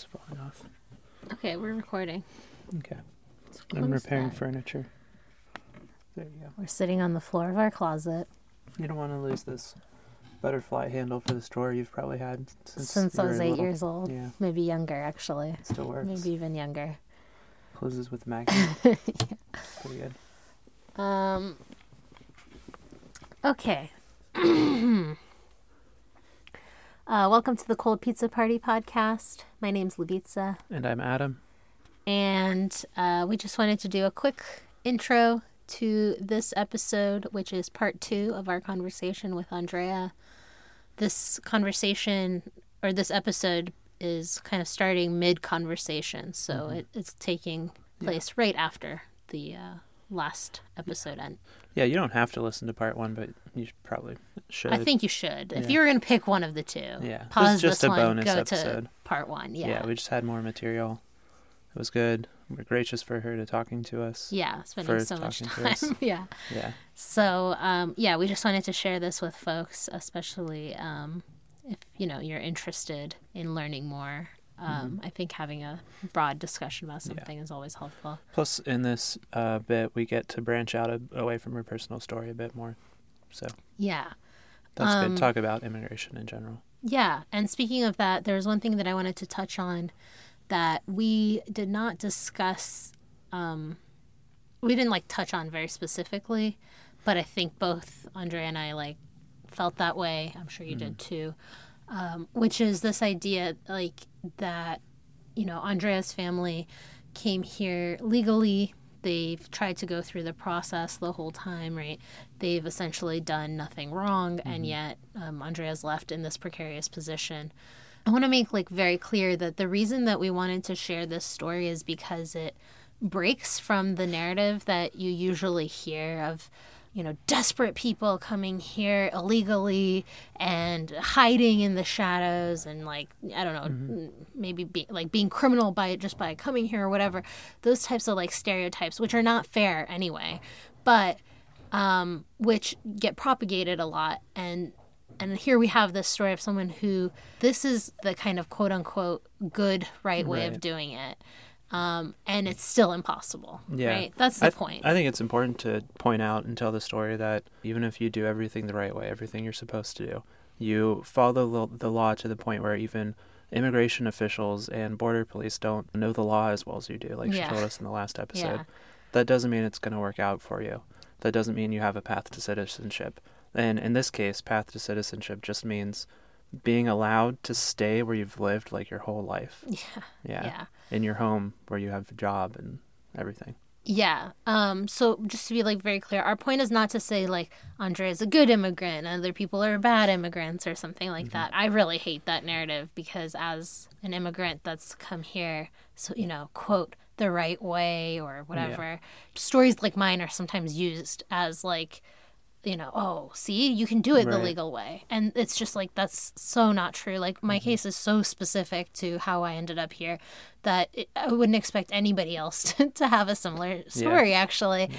is falling off. Okay, we're recording. Okay. I'm repairing that. furniture. There you go. We're sitting on the floor of our closet You don't want to lose this butterfly handle for this drawer you've probably had since, since I you were was eight little. years old. Yeah, Maybe younger, actually. it still works. Maybe even younger. Closes with magnet. Yeah. Pretty good. Um. Okay. uh, welcome to the Cold Pizza Party podcast. My name's Lubitsa, And I'm Adam. and uh, we just wanted to do a quick intro to this episode, which is part two of our conversation with Andrea. This conversation, or this episode, is kind of starting mid conversation, so it, it's taking place right after the uh, last episode end. Yeah, you don't have to listen to part one, but you probably should. I think you should. If you were going to pick one of the two, Yeah. This pause this a one, bonus go episode. to part one. Yeah. yeah, we just had more material. It was good. We're gracious for her to talking to us. Yeah, spending so much time. yeah. Yeah. So, um, yeah, we just wanted to share this with folks, especially um, if you know you're interested in learning more. Um, Mm-hmm. I think having a broad discussion about something is always helpful. Plus, in this uh, bit, we get to branch out a, away from her personal story a bit more. So Yeah. that's Um, good. Talk about immigration in general. Yeah, and speaking of that, there's one thing that I wanted to touch on that we did not discuss. Um, we didn't like touch on very specifically, but I think both Andrea and I like felt that way. I'm sure you did too. Um, which is this idea like that, you know, Andrea's family came here legally. They've tried to go through the process the whole time, right? They've essentially done nothing wrong, and yet um, Andrea's left in this precarious position. I want to make like very clear that the reason that we wanted to share this story is because it breaks from the narrative that you usually hear of you know desperate people coming here illegally and hiding in the shadows and like i don't know n- maybe be, like being criminal by just by coming here or whatever. Those types of like stereotypes which are not fair anyway but um which get propagated a lot. And and here we have this story of someone who this is the kind of quote unquote good right way of doing it um, and it's still impossible Yeah. right that's the I, point I think it's important to point out and tell the story that even if you do everything the right way, everything you're supposed to do, you follow the, the law to the point where even immigration officials and border police don't know the law as well as you do, like Yeah. she told us in the last episode. Yeah. That doesn't mean it's going to work out for you. That doesn't mean you have a path to citizenship. And in this case, path to citizenship just means being allowed to stay where you've lived like your whole life. yeah Yeah. yeah In your home where you have a job and everything. Yeah. Um, so just to be like very clear, our point is not to say like Andrea is a good immigrant and other people are bad immigrants or something like that. I really hate that narrative because as an immigrant that's come here, so you know, quote the right way or whatever, stories like mine are sometimes used as like you know, oh, see, you can do it the legal way. And it's just like, that's so not true. Like, my mm-hmm. case is so specific to how I ended up here that it, I wouldn't expect anybody else to, to have a similar story, actually.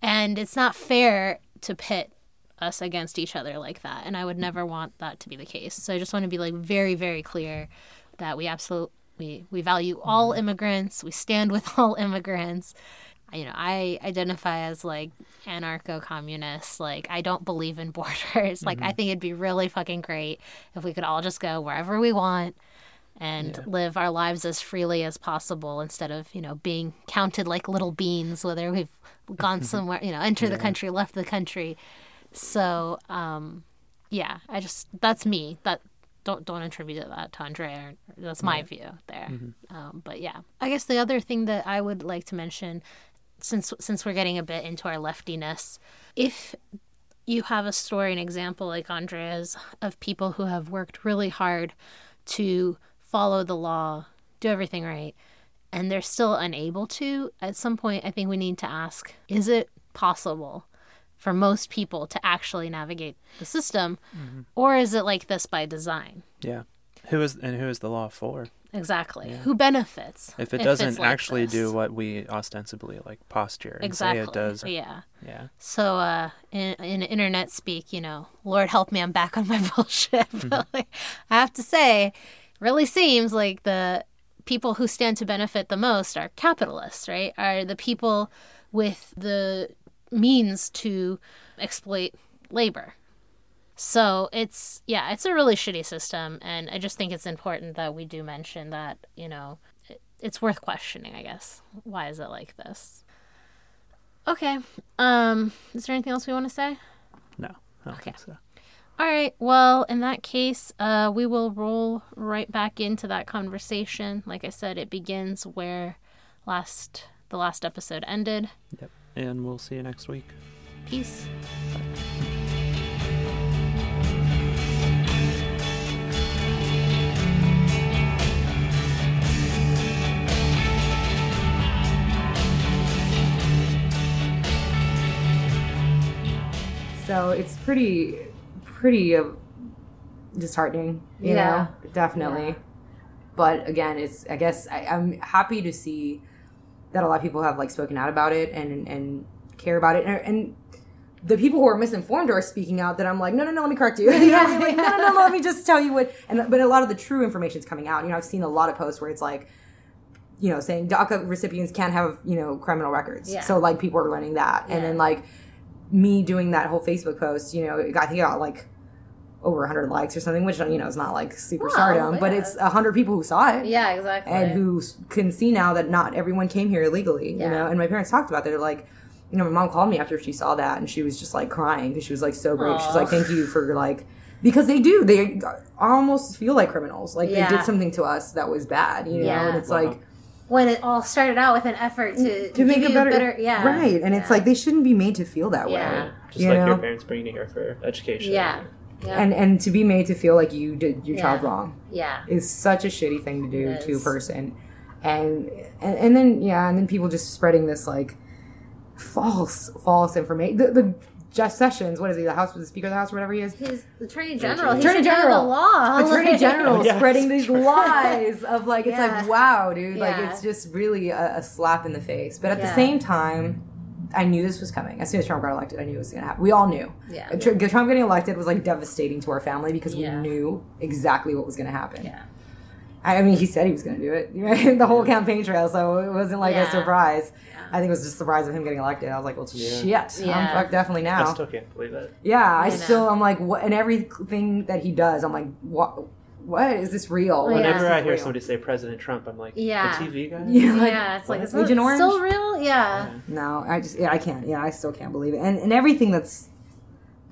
And it's not fair to pit us against each other like that. And I would mm-hmm. never want that to be the case. So I just want to be like very, very clear that we absolutely. We, we value all mm-hmm. immigrants. We stand with all immigrants you know, I identify as like anarcho communist. Like, I don't believe in borders. Like, I think it'd be really fucking great if we could all just go wherever we want and Yeah. live our lives as freely as possible instead of, you know, being counted like little beans, whether we've gone somewhere, you know, entered the country, left the country. So, um, yeah, I just, that's me. That, don't don't attribute that to Andrea. That's my view there. Um, but yeah, I guess the other thing that I would like to mention since since we're getting a bit into our leftiness, if you have a story, an example like Andrea's of people who have worked really hard to follow the law, do everything right, and they're still unable to, at some point I think we need to ask, is it possible for most people to actually navigate the system mm-hmm. or is it like this by design? Yeah. Who is and who is the law for? Exactly. Who benefits? If it it's doesn't like actually this? do what we ostensibly like posture and exactly. say it does. Yeah. Yeah. So, uh, in, in internet speak, you know, Lord help me, I'm back on my bullshit. Mm-hmm. but like, I have to say, really seems like the people who stand to benefit the most are capitalists, right? Are the people with the means to exploit labor. So it's yeah, it's a really shitty system, and I just think it's important that we do mention that you know it, it's worth questioning. I guess why is it like this? Okay, um, is there anything else we want to say? No, Okay. so. All right. Well, in that case, uh, we will roll right back into that conversation. Like I said, it begins where last the last episode ended. Yep. And we'll see you next week. Peace. So it's pretty, pretty uh, disheartening. You Yeah. know, definitely. Yeah. But again, it's I guess I, I'm happy to see that a lot of people have like spoken out about it and and care about it and. and the people who are misinformed are speaking out that I'm like, no, no, no, let me correct you. You know what I mean? Like, no, no, no, let me just tell you what. And but a lot of the true information is coming out. You know, I've seen a lot of posts where it's like, you know, saying DACA recipients can't have you know criminal records. Yeah. So like people are learning that, yeah. and then like me doing that whole Facebook post, you know, I think I got like over 100 likes or something, which you know is not like super Wow, stardom, but it's 100 people who saw it Yeah, exactly. and who can see now that not everyone came here illegally, Yeah. you know. And my parents talked about that. They're like, you know, my mom called me after she saw that, and she was just like crying because she was like so great. She's like, thank you for like. Because they do, they almost feel like criminals. Like Yeah. they did something to us that was bad, you know. Yeah. And it's Wow. like when it all started out with an effort to mm, to make give a you better, yeah, right. And it's like they shouldn't be made to feel that Yeah. way, Just you like know. your parents bringing you here for education. yeah, yeah, and and to be made to feel like you did your Yeah. child wrong yeah, is such a shitty thing to do to a person and, and and then yeah and then people just spreading this like false false information the, the Jeff Sessions what is he the house the speaker of the house or whatever he is His attorney general, he Attorney should know General. the law. Attorney Like- General Yes. spreading these lies of like it's Yeah. like wow dude like it's just really a, a slap in the face but at Yeah. the same time I knew this was coming as soon as Trump got elected I knew it was gonna happen we all knew Yeah. Trump getting elected was like devastating to our family because Yeah. we knew exactly what was gonna happen Yeah. I I mean, he said he was going to do it, right? the whole campaign trail, so it wasn't like Yeah. a surprise. Yeah. I think it was just a surprise of him getting elected. I was like, well, Yeah. shit, Yeah. I'm fucked definitely I now. still can't believe it. yeah, I, I still, I'm like, what? And everything that he does, I'm like, what? What is this real? Yeah. Like, Whenever is I hear real? somebody say President Trump, I'm like, Yeah. the TV guy? Yeah, like, yeah, it's like what? is that Agent Orange? still real? Yeah. no, I just, yeah, I can't. Yeah, I still can't believe it. And and everything that's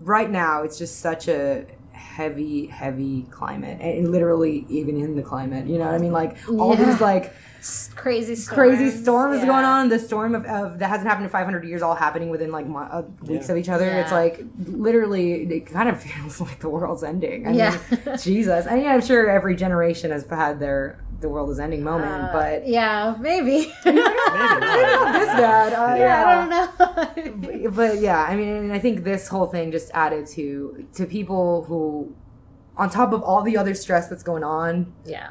right now, it's just such a heavy, heavy climate, and literally even in the climate, you know what I mean? Like all Yeah. these like S- Crazy storms. crazy storms yeah. going on. The storm of, of that hasn't happened in 500 years, all happening within like mo- uh, weeks Yeah. of each other. Yeah. It's like literally, it kind of feels like the world's ending. I Yeah. mean, Jesus. And yeah, I'm sure every generation has had their the world is ending moment, Uh, but yeah, maybe. Maybe not this bad. Uh, yeah, I don't know. But, but yeah, I mean, and I think this whole thing just added to to people who, on top of all the other stress that's going on, yeah.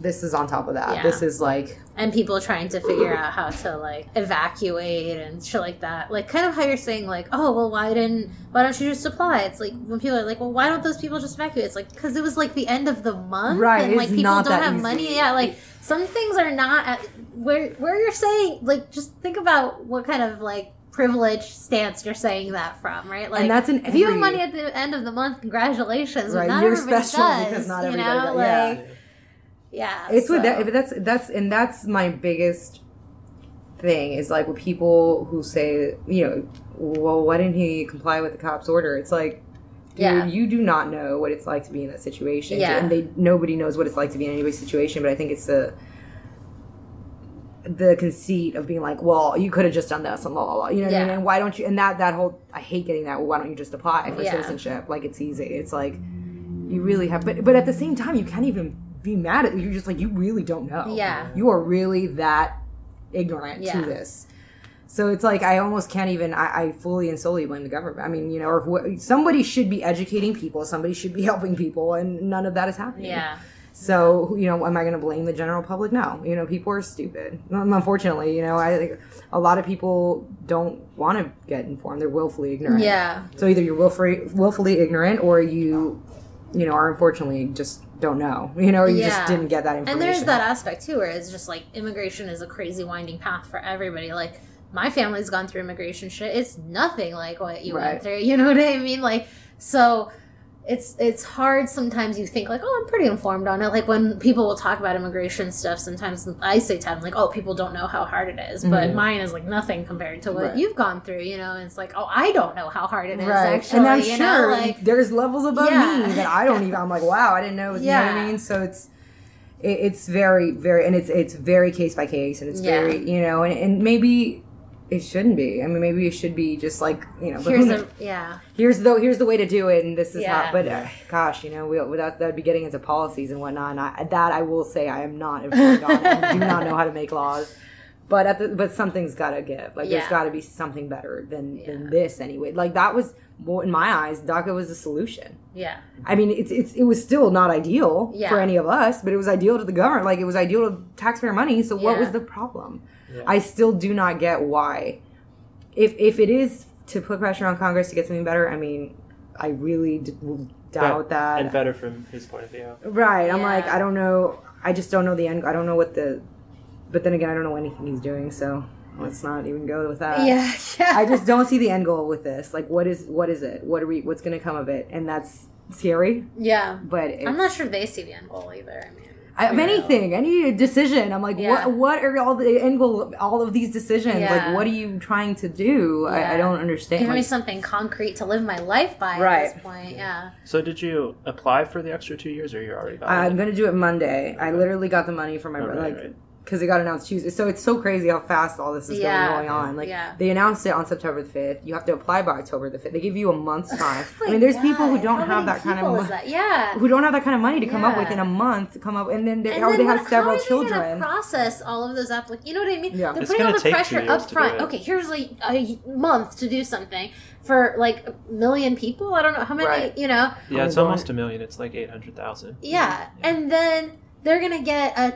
This is on top of that. Yeah. This is like and people trying to figure out how to like evacuate and shit like that. Like kind of how you're saying like oh well why didn't why don't you just apply? It's like when people are like well why don't those people just evacuate? It's like because it was like the end of the month Right, and like it's people not don't have easy. money. Yeah like some things are not at, where where you're saying like just think about what kind of like privileged stance you're saying that from right? Like And that's in if you have money at the end of the month congratulations Right, you're special does because not you everybody know? does, like yeah it's with so- that but that's that's and that's my biggest thing is like with people who say you know well why didn't he comply with the cop's order? It's like dude Yeah. you do not know what it's like to be in that situation. Yeah. and they nobody knows what it's like to be in anybody's situation but i think it's the the conceit of being like well you could have just done this and blah blah blah you know what i mean? And why don't you and that that whole i hate getting that well, why don't you just apply for Yeah. citizenship? Like it's easy. It's like you really have but but at the same time you can't even be mad at you're just like you really don't know Yeah. you are really that ignorant Yeah. to this so it's like i almost can't even I, I fully and solely blame the government i mean you know or who, somebody should be educating people somebody should be helping people and none of that is happening yeah so, you know, am I going to blame the general public? No. You know, people are stupid. Unfortunately, you know, I think a lot of people don't want to get informed. They're willfully ignorant. yeah So either you're willfully, willfully ignorant or you, you know, are unfortunately just don't know, you know, you Yeah. just didn't get that information. And there's that aspect too, where it's just like immigration is a crazy winding path for everybody. Like my family's gone through immigration shit. It's nothing like what you Right. went through. You know what I mean? Like so. It's it's hard sometimes you think like oh I'm pretty informed on it like when people will talk about immigration stuff sometimes I say to them like oh people don't know how hard it is but Mhm. mine is like nothing compared to what Right. you've gone through you know and it's like oh I don't know how hard it is Right. actually and I'm sure know like there's levels above Yeah. me that I don't even. I'm like, wow, I didn't know. You know what I Yeah. mean? So it's it, it's very very and it's it's very case by case and it's Yeah. very you know and, and maybe it shouldn't be. I mean, maybe it should be just like you know. here's a yeah here's the here's the way to do it, and this is Yeah. how. But uh, gosh, you know, we, without that'd be getting into policies and whatnot. And I, that I will say, I am not informed on. and do not know how to make laws. But at the but something's got to give. Like there's got to be something better than than this anyway. Like that was well, in my eyes, DACA was the solution. yeah I mean, it's it's it was still not ideal Yeah. for any of us, but it was ideal to the government. Like it was ideal to taxpayer money. So what was the problem? Yeah. I still do not get why. If if it is to put pressure on Congress to get something better, I mean, I really d- doubt But- that. and better from his point of view. Right. I'm like, I don't know. I just don't know the end. I don't know what the. But then again, I don't know anything he's doing. So let's not even go with that. yeah yeah I just don't see the end goal with this. Like, what is what is it? What are we? What's going to come of it? And that's scary. yeah But it's, I'm not sure they see the end goal either. I mean, I, of you anything, any decision. I'm like, Yeah. what? What are all the end goal? of All of these decisions. Yeah. Like, what are you trying to do? I, I don't understand. Give me Like, something concrete to live my life by Right. at this point. Yeah. So did you apply for the extra two years, or you're already valid? I'm gonna do it Monday. I literally got the money for my Oh, brother, right, like, right. Because it got announced Tuesday. So it's so crazy how fast all this is Yeah. going, going on. Like Yeah. they announced it on September the fifth. You have to apply by October the fifth. They give you a month's time. Oh I mean, there's people who don't how have that kind of people mo- that? Yeah. who don't have that kind of money to come up with in a month to come up, and then they, And oh, or then they have what- several how are they children. Gonna process all of those applications. You know what I mean? Yeah. They're It's putting all gonna the take pressure years up to do front. Okay, here's like a month to do something for like a million people. I don't know how many. Right. You know? Yeah, it's Oh, almost a million. It's like eight hundred thousand. Yeah. And then they're gonna get a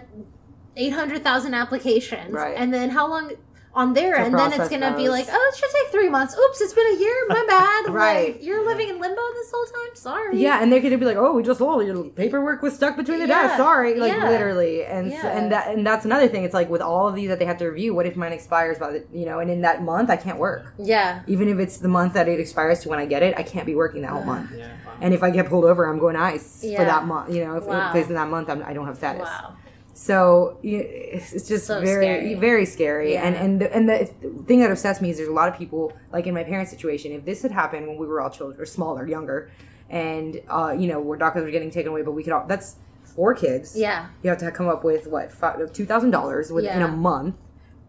eight hundred thousand applications. Right. And then how long? On their To end, then it's gonna be like, oh, it should take three months. Oops, it's been a year. My bad. Right. Like, you're living in limbo this whole time. Sorry. Yeah, and they're going to be like, "Oh, we just oh, your paperwork was stuck between the Yeah, desks. Sorry, like yeah. literally." And s Yeah. and that and that's another thing. It's like with all of these that they have to review. What if mine expires by the you know? And in that month, I can't work. Yeah. Even if it's the month that it expires to when I get it, I can't be working that whole month. Yeah. wow. And if I get pulled over, I'm going ice for that month. You know, if Wow. because in that month I'm, I don't have status. Wow. So it's it's just So very, scary. very scary. Yeah. And and the, and the thing that upsets me is there's a lot of people like in my parents' situation. If this had happened when we were all children or smaller, younger, and uh, you know where doctors were getting taken away, but we could all that's four kids. Yeah. you have to come up with what two thousand dollars within Yeah. a month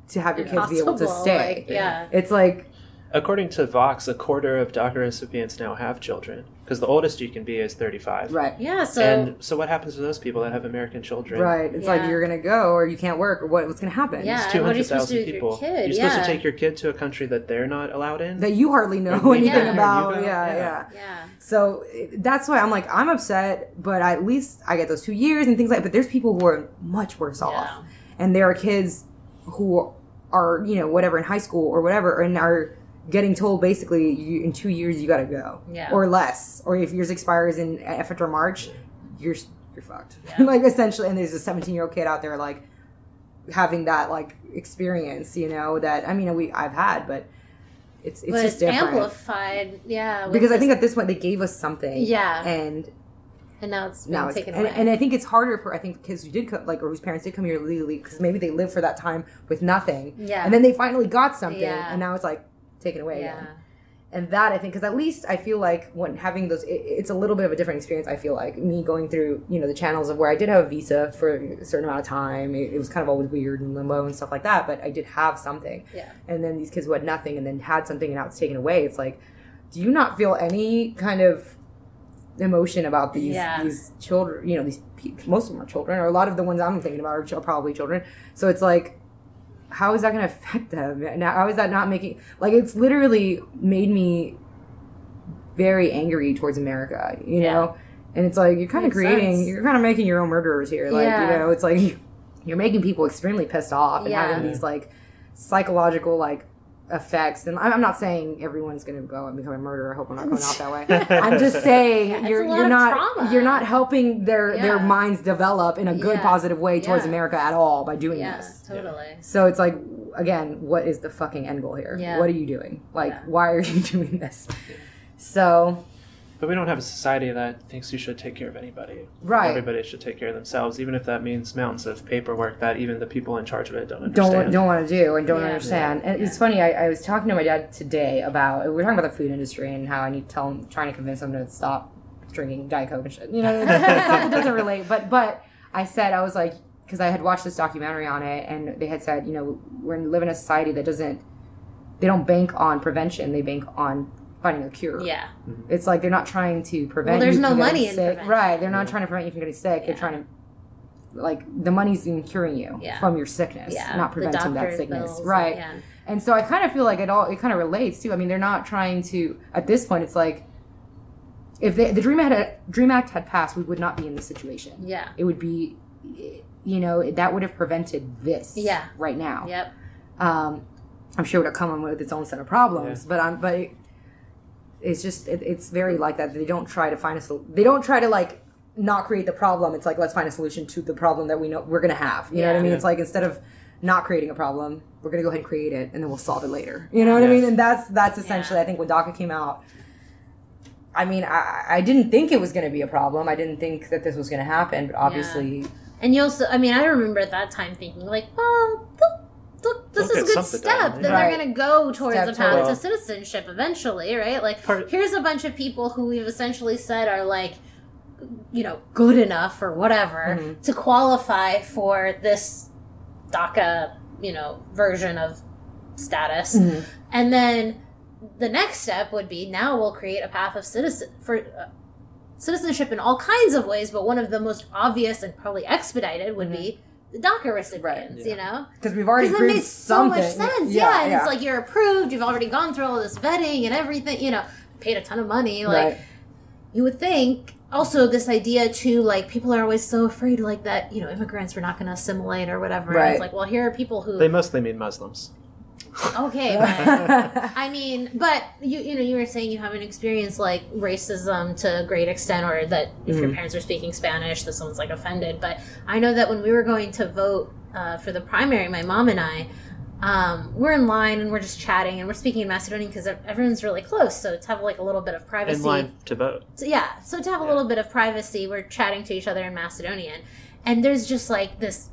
to have your kids be able to stay. like, yeah. It's like According to Vox, a quarter of DACA recipients now have children because the oldest you can be is thirty-five. right. Yeah. So. And so, what happens to those people that have American children? Right. It's like you're gonna go or you can't work or what, what's gonna happen. Yeah. It's and what are you two hundred supposed to do thousand with people. your kid? You're supposed to take your kid to a country that they're not allowed in. That you hardly know anything Yeah. about. You Yeah, yeah. yeah. yeah. So it- that's why I'm like I'm upset, but at least I get those two years and things like. But there's people who are much worse off, and there are kids who are you know whatever in high school or whatever, and are getting told basically you, in two years you got to go, Yeah. or less, or if yours expires in after March, you're you're fucked. Yeah. like essentially, and there's a 17 year old kid out there like having that like experience, you know that I mean we I've had, but it's it's but just it's amplified. Yeah. because I think at this point they gave us something, Yeah. and and now it's now it's, taken and, away. and I think it's harder for I think kids who did like or whose parents did come here legally because maybe they lived for that time with nothing, Yeah. and then they finally got something, Yeah. and now it's like taken away yeah. again. And that I think because at least I feel like when having those, it, it's a little bit of a different experience. I feel like me going through you know the channels of where I did have a visa for a certain amount of time. It, it was kind of always weird and limbo and stuff like that, but I did have something. Yeah. And then these kids who had nothing and then had something and now it's taken away. It's like, do you not feel any kind of emotion about these Yeah. these children? You know, these most of them are children, or a lot of the ones I'm thinking about are ch- probably children. So it's like, how is that going to affect them? And how is that not making like it's literally made me very angry towards America. You Yeah. know. And it's like you're kind of creating, sense. you're kind of making your own murderers here. Like Yeah. you know, it's like you're making people extremely pissed off and Yeah. having these like psychological like effects. And I'm I'm not saying everyone's going to go and become a murderer. I hope I'm not going out that way. I'm just saying you're you're not trauma. you're not helping their their minds develop in a good Yeah. positive way towards Yeah. America at all by doing Yeah, this. totally. So it's like again, what is the fucking end goal here? Yeah. What are you doing? Like Yeah. why are you doing this? So But we don't have a society that thinks you should take care of anybody. Right. Everybody should take care of themselves, even if that means mountains of paperwork that even the people in charge of it don't understand. don't understand. don't want to do and don't Yeah. understand. And it's funny. I, I was talking to my dad today about we were talking about the food industry and how I need to tell him, trying to convince him to stop drinking diet coke and shit. You know, stuff that doesn't relate. But but I said I was like because I had watched this documentary on it and they had said you know we're in, live in a society that doesn't they don't bank on prevention. They bank on finding a cure. Yeah. It's like they're not trying to prevent. there's you no from getting money in sick. prevention. right? They're not trying to prevent you from getting sick. Yeah. They're trying to like the money's in curing you Yeah. from your sickness, Yeah. not preventing that sickness, bills, right? yeah. And so I kind of feel like it all it kind of relates too. I mean, they're not trying to at this point. It's like if they, the Dream Act had, Dream Act had passed, we would not be in this situation. Yeah. It would be, you know, that would have prevented this. Yeah. Right now. Yep. Um, I'm sure it would have come with its own set of problems, but I'm but it, it's just it, it's very like that. They don't try to find a sol- they don't try to like not create the problem. It's like let's find a solution to the problem that we know we're gonna have. You know what I mean? Yeah. It's like instead of not creating a problem, we're gonna go ahead and create it, and then we'll solve it later. You know what I mean? And that's that's essentially Yeah. I think when DACA came out. I mean, I, I didn't think it was going to be a problem. I didn't think that this was going to happen, but obviously, And you also, I mean, I remember at that time thinking, like, well, th- th- this They'll is a good step. done, Then yeah. they're going to go towards Step the path toward- to citizenship eventually, right? Like, Part- here's a bunch of people who we've essentially said are like, you know, good enough or whatever Mm-hmm. to qualify for this DACA, you know, version of status. Mm-hmm. And then the next step would be now we'll create a path of citizen for uh, citizenship in all kinds of ways, but one of the most obvious and probably expedited would be the DACA recipients, Yeah. you know? because we've already Because that proved makes so much sense. Yeah, and it's like you're approved, you've already gone through all this vetting and everything, you know, paid a ton of money. Like, right. you would think also this idea too like people are always so afraid like that you know immigrants were not going to assimilate or whatever and Right. it's like well here are people who They mostly mean Muslims. Okay right. i mean but you you know you were saying you haven't experienced like racism to a great extent or that if your parents are speaking spanish that someone's like offended but i know that when we were going to vote uh, for the primary my mom and i um, we're in line and we're just chatting and we're speaking in Macedonian because everyone's really close. So to have like a little bit of privacy, In line to vote. so, yeah so to have a little bit of privacy we're chatting to each other in macedonian and there's just like this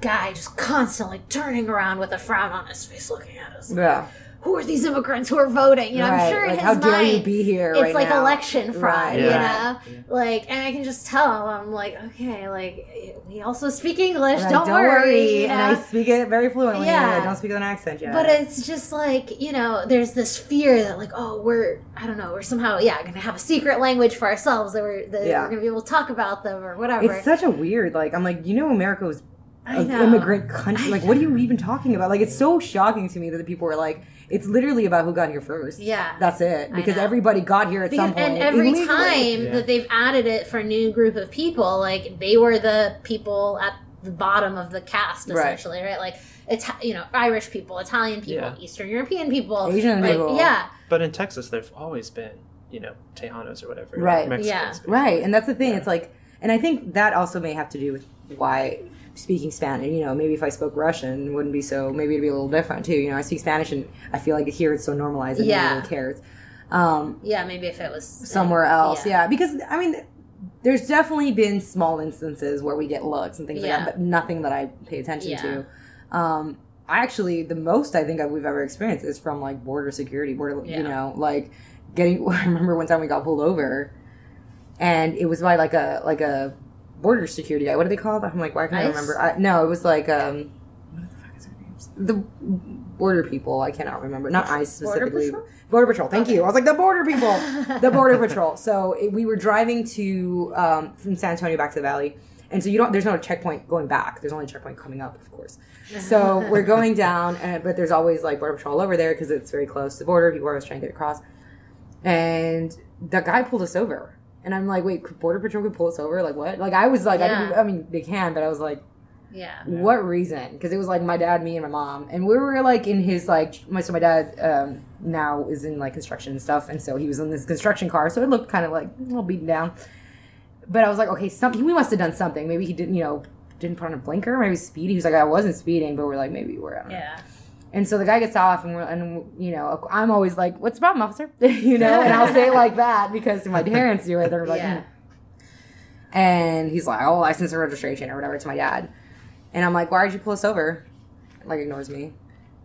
guy just constantly turning around with a frown on his face looking at us yeah. who are these immigrants who are voting you know i'm Right. sure in like, his how dare you be here it's right like now? election fraud Right. you Yeah. know like and i can just tell i'm like okay like we also speak english Right, don't, worry, you And I speak it very fluently. Yeah. I don't speak with an accent yet. But it's just like, you know, there's this fear that like, oh, we're I don't know, we're somehow yeah, gonna have a secret language for ourselves that we're that Yeah. we're gonna be able to talk about them or whatever. it's such a weird, like, I'm like, you know, America was I an immigrant country. Like, what are you even talking about? Like, it's so shocking to me that the people were like, it's literally about who got here first. Yeah. That's it. Because everybody got here at some Because, point. and every illegally. time Yeah. that they've added it for a new group of people, like they were the people at the bottom of the cast, essentially, right? Like it's you know Irish people, Italian people, Yeah. Eastern European people, Asian like, people. yeah, But in Texas, there've always been, you know, Tejanos or whatever. like Right. Mexicans. Right, and that's the thing. It's like, and I think that also may have to do with why speaking Spanish. You know, maybe if I spoke Russian, it wouldn't be so. Maybe it'd be a little different too. You know, I speak Spanish, and I feel like here it's so normalized that Yeah. no one cares. Um, yeah. Maybe if it was somewhere else, yeah. Because I mean, there's definitely been small instances where we get looks and things Yeah. like that, but nothing that I pay attention Yeah. to. Um, I actually, the most I think we've ever experienced is from like border security, border, Yeah. you know, like getting. I remember one time we got pulled over, and it was by like a like a border security guy. What do they call that? I'm like, why can't I remember? I, no, it was like um, what the fuck is their names? The border people. I cannot remember. Not ICE Border specifically. Patrol? Border Patrol. Thank you. I was like the border people. the border patrol. So it, we were driving to um, from San Antonio back to the valley, and so you don't. There's no checkpoint going back. There's only a checkpoint coming up, of course. So we're going down, and, but there's always like border patrol over there because it's very close to the border. People are always trying to get across, and the guy pulled us over, and I'm like, wait, could border patrol could pull us over? Like what? Like I was like, I, Yeah. didn't, I mean, they can, but I was like. Yeah. What reason? Because it was like my dad, me, and my mom, and we were like in his like. My so my dad um, now is in like construction and stuff, and so he was in this construction car, so it looked kind of like a little beaten down. But I was like, okay, something. We must have done something. Maybe he didn't, you know, didn't put on a blinker. Maybe speeding. He was like, I wasn't speeding, but we're like, maybe we're. I don't know. Yeah. And so the guy gets off, and, we're, and you know, I'm always like, "What's the problem, officer?" you know, and I'll say it like that because my parents do it. They're like, Yeah. "Hmm." and he's like, "Oh, license and registration or whatever." To my dad, and I'm like, "Why did you pull us over?" Like ignores me,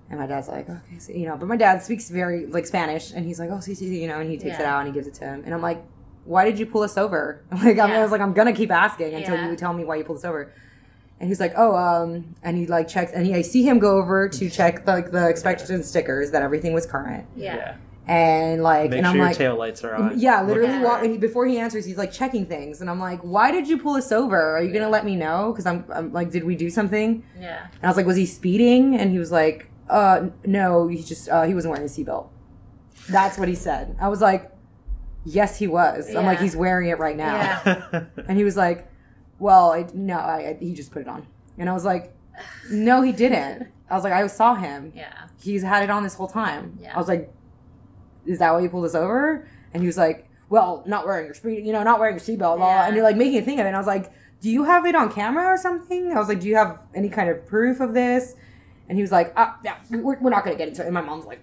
and my dad's like, "Okay, so, you know," but my dad speaks very like Spanish, and he's like, "Oh, see, see, you know," and he takes it out and he gives it to him, and I'm like, "Why did you pull us over?" Like I Yeah. was like, "I'm gonna keep asking until Yeah. you tell me why you pulled us over." And he's like, oh, um, and he like checks, and he, I see him go over to check like the inspection stickers that everything was current, Yeah. and like, Make and sure I'm your like, tail lights are on. yeah, literally. Yeah. Walk, and he, before he answers, he's like checking things, and I'm like, why did you pull us over? Are you gonna let me know? Because I'm, I'm like, did we do something? Yeah. And I was like, was he speeding? And he was like, uh, no, he just uh, he wasn't wearing a seatbelt. That's what he said. I was like, yes, he was. I'm like, he's wearing it right now. Yeah. And he was like, "Well, I, no, I, I, he just put it on." And I was like, "No, he didn't." I was like, "I saw him. Yeah. He's had it on this whole time." Yeah. I was like, "Is that why you pulled us over?" And he was like, "Well, not wearing your speed, you know, not wearing your seatbelt, blah, blah," Yeah. and you're like making a thing of it." And I was like, "Do you have it on camera or something?" I was like, "Do you have any kind of proof of this?" And he was like, ah, yeah, we're, we're not going to get into it. And my mom's like,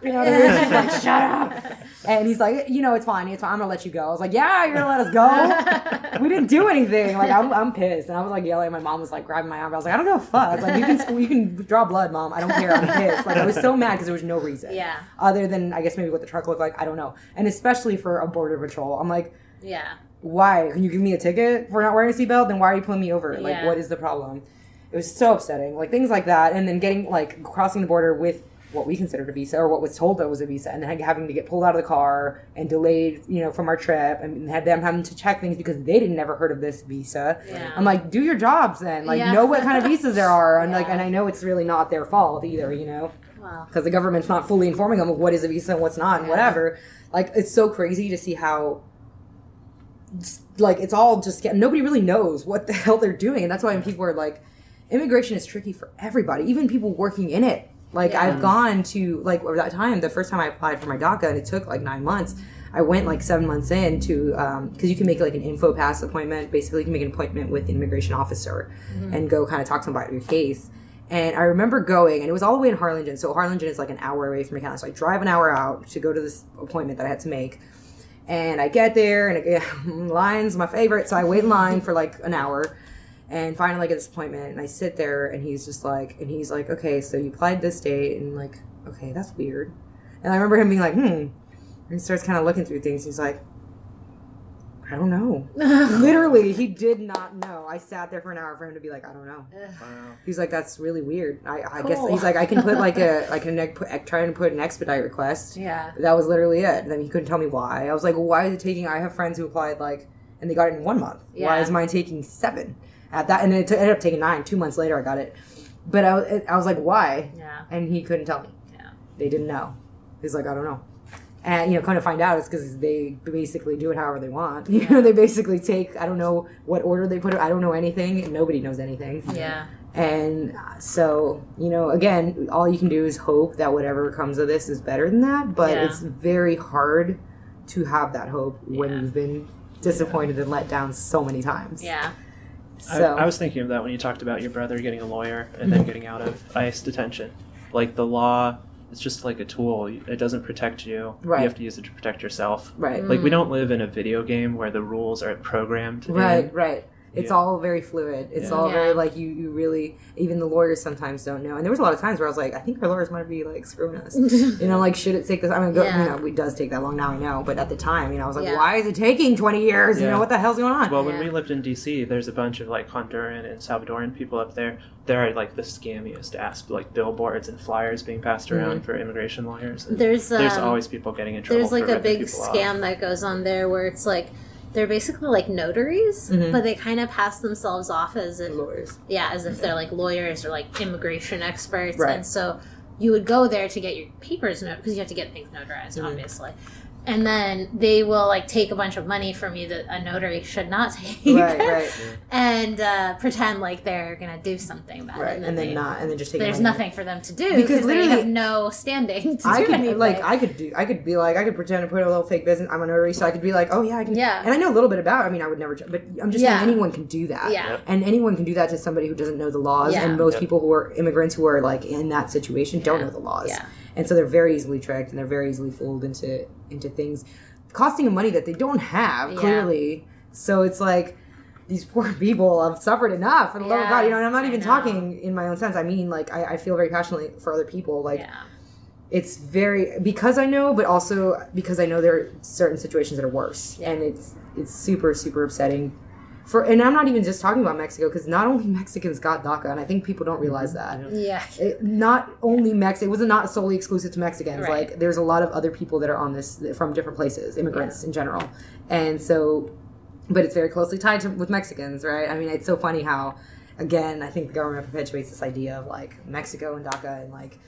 you know what I mean? She's like, shut up. And he's like, you know, it's fine. It's fine. I'm going to let you go. I was like, yeah, you're going to let us go? we didn't do anything. Like, I'm, I'm pissed. And I was like yelling. My mom was like grabbing my arm. I was like, I don't give a fuck. Like, you can, you can draw blood, mom. I don't care. I'm pissed. Like, I was so mad because there was no reason. Yeah. Other than, I guess, maybe what the truck looked like. I don't know. And especially for a border patrol. I'm like, Yeah. why? Can you give me a ticket for not wearing a seatbelt? Then why are you pulling me over? Like, Yeah. what is the problem? It was so upsetting. Like things like that, and then getting like crossing the border with what we considered a visa or what was told that was a visa, and then having to get pulled out of the car and delayed, you know, from our trip, and had them having to check things because they didn't never heard of this visa. Yeah. I'm like, do your jobs then. Like, Yeah. know what kind of visas there are, and like, and I know it's really not their fault either, you know Wow. because the government's not fully informing them of what is a visa and what's not and Yeah. whatever. Like it's so crazy to see how like it's all just nobody really knows what the hell they're doing and that's why when people are like immigration is tricky for everybody even people working in it like Yeah. i've gone to like over that time the first time i applied for my daca and it took like nine months i went like seven months in to um, because you can make like an info pass appointment basically you can make an appointment with the immigration officer mm-hmm. and go kind of talk to them about your case and I remember going, and it was all the way in Harlingen. So Harlingen is like an hour away from McAllen. So I drive an hour out to go to this appointment that I had to make. And I get there, and again, line's my favorite. So I wait in line for like an hour, and finally I get this appointment. And I sit there, and he's just like, and he's like, okay, so you applied this date, and like, okay, that's weird. And I remember him being like, hmm. And he starts kind of looking through things. He's like, I don't know. Literally, he did not know. I sat there for an hour for him to be like, I don't know. Wow. He's like, that's really weird. I, I guess he's like, I can put like a, I can like, put, try and put an expedite request. Yeah. That was literally it. And then he couldn't tell me why. I was like, well, why is it taking? I have friends who applied like, and they got it in one month. Yeah. Why is mine taking seven? At that, and it t- ended up taking nine. Two months later, I got it. But I, was- I was like, why? Yeah. And he couldn't tell me. Yeah. They didn't know. He's like, I don't know. And you know, kind of find out it's because they basically do it however they want. You know, they basically take I don't know what order they put it. I don't know anything. Nobody knows anything. Yeah. And so, you know, again, all you can do is hope that whatever comes of this is better than that. But Yeah. it's very hard to have that hope when Yeah. you've been disappointed and let down so many times. Yeah. So I, I was thinking of that when you talked about your brother getting a lawyer and then getting out of ICE detention. Like the law, it's just like a tool. It doesn't protect you. Right. You have to use it to protect yourself. right, Like we mm-hmm. don't live in a video game where the rules are programmed. in. right, right. It's Yeah. all very fluid. It's Yeah. all Yeah. very like you. You really even the lawyers sometimes don't know. And there was a lot of times where I was like, I think our lawyers might be like screwing us. you know, like should it take this? I mean, go, Yeah. you know, it does take that long now. I know, but at the time, you know, I was like, Yeah. why is it taking twenty years? You know, what the hell's going on? Well, when Yeah. we lived in DC, there's a bunch of like Honduran and Salvadoran people up there. There are like the scammiest ass like billboards and flyers being passed around for immigration lawyers. And There's um, there's always people getting in trouble. there's like for a big people off. scam that goes on there where it's like they're basically like notaries, Mhm. but they kind of pass themselves off as if lawyers. yeah, as if they're like lawyers or like immigration experts, Right. and so you would go there to get your papers note because you have to get things notarized, Mhm. obviously. And then they will like take a bunch of money from you that a notary should not take right, right, and uh, pretend like they're gonna do something about right, it and then they- not, and then just take. there's money. nothing for them to do Because because they have no standing to I do could anything. like I could do I could be like I could pretend to put a little fake business. I'm a notary, so I could be like, oh yeah, I can. Yeah. And I know a little bit about. it. I mean, I would never, but I'm just Yeah. saying anyone can do that. Yeah. And anyone can do that to somebody who doesn't know the laws. Yeah. And most Yep. people who are immigrants who are like in that situation don't know the laws. Yeah. And so they're very easily tricked and they're very easily fooled into into things costing them money that they don't have Yeah. clearly. So it's like. These poor people have suffered enough, for the love of God, you know. And I'm not even talking in my own sense. I mean, like, I, I feel very passionately for other people. Like, yeah it's very because I know, but also because I know there are certain situations that are worse, and it's it's super super upsetting. For and I'm not even just talking about Mexico because not only Mexicans got DACA, and I think people don't realize mm-hmm. that. yeah It, not only Mex, it was not solely exclusive to Mexicans. Right. Like there's a lot of other people that are on this from different places, immigrants in general, and so, but it's very closely tied to with Mexicans, right? I mean, it's so funny how, again, I think the government perpetuates this idea of like Mexico and DACA and like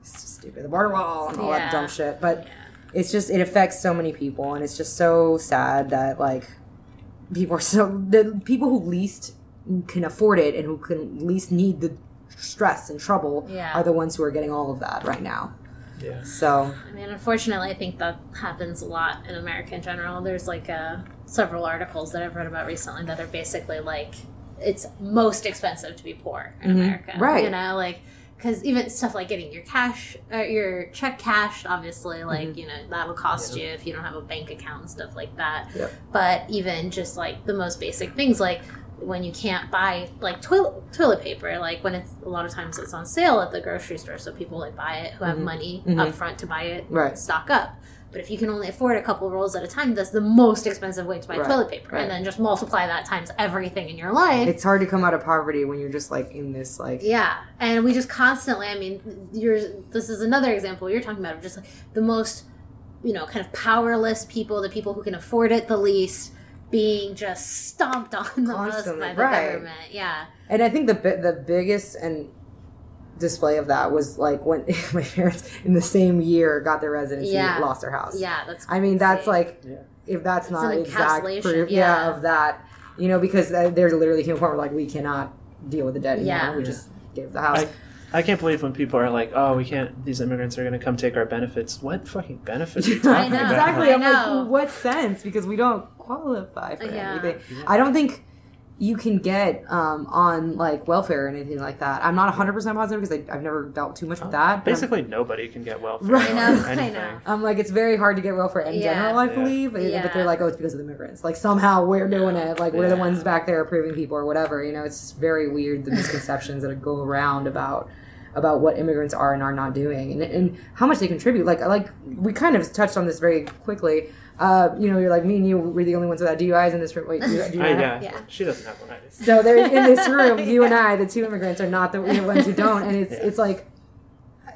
it's just stupid, the border wall and all Yeah. that dumb shit, but it's just it affects so many people, and it's just so sad that like people are so the people who least can afford it and who can least need the stress and trouble Yeah. are the ones who are getting all of that right now. Yeah. So I mean, unfortunately, I think that happens a lot in America in general. There's like uh, several articles that I've read about recently that are basically like it's most expensive to be poor in America. Mm-hmm. Right. You know, like because even stuff like getting your cash, uh, your check cashed, obviously, like Mm-hmm. you know that'll cost you if you don't have a bank account and stuff like that. Yep. But even just like the most basic things, like when you can't buy like toilet toilet paper, like when it's a lot of times it's on sale at the grocery store, so people like buy it who have money up front to buy it, Mm-hmm. Right. stock up. But if you can only afford a couple rolls at a time, that's the most expensive way to buy Right, toilet paper, right. and then just multiply that times everything in your life. it's hard to come out of poverty when you're just like in this like Yeah, and we just constantly. I mean, you're. This is another example you're talking about of just like the most, you know, kind of powerless people, the people who can afford it the least, being just stomped on the most Constantly, by the right. government. Yeah, And I think the the biggest and display of that was like when my parents in the same year got their residency Yeah. lost their house. yeah, that's. I mean that's like Yeah. if that's It's not an exact proof, yeah. yeah. of that, you know, because there literally came a point where like we cannot deal with the debt anymore. Yeah. We just gave the house. I, I can't believe when people are like, "Oh, we can't. These immigrants are going to come take our benefits." What fucking benefits? Are you talking know. about? exactly. I I'm know. like, well, what sense? Because we don't qualify for Yeah. anything. I don't think you can get um, on like welfare or anything like that. I'm not 100 percent positive because I've never dealt too much with that. but Basically, nobody can get welfare Right. or I know. I know. I'm like, it's very hard to get welfare in Yeah. general, I Yeah. believe. But they're like, oh, it's because of the immigrants. Like, somehow we're doing it. Like, we're the ones back there approving people or whatever. You know, it's just very weird, the misconceptions that go around about about what immigrants are and are not doing and, and how much they contribute. Like, like we kind of touched on this very quickly. Uh, you know, you're like, me and you, we're the only ones without DUIs in this room. Wait, do you, do you I, have- yeah. Yeah. she doesn't have one. I so they're in this room. You and I, the two immigrants, are not the ones who don't, and it's it's like,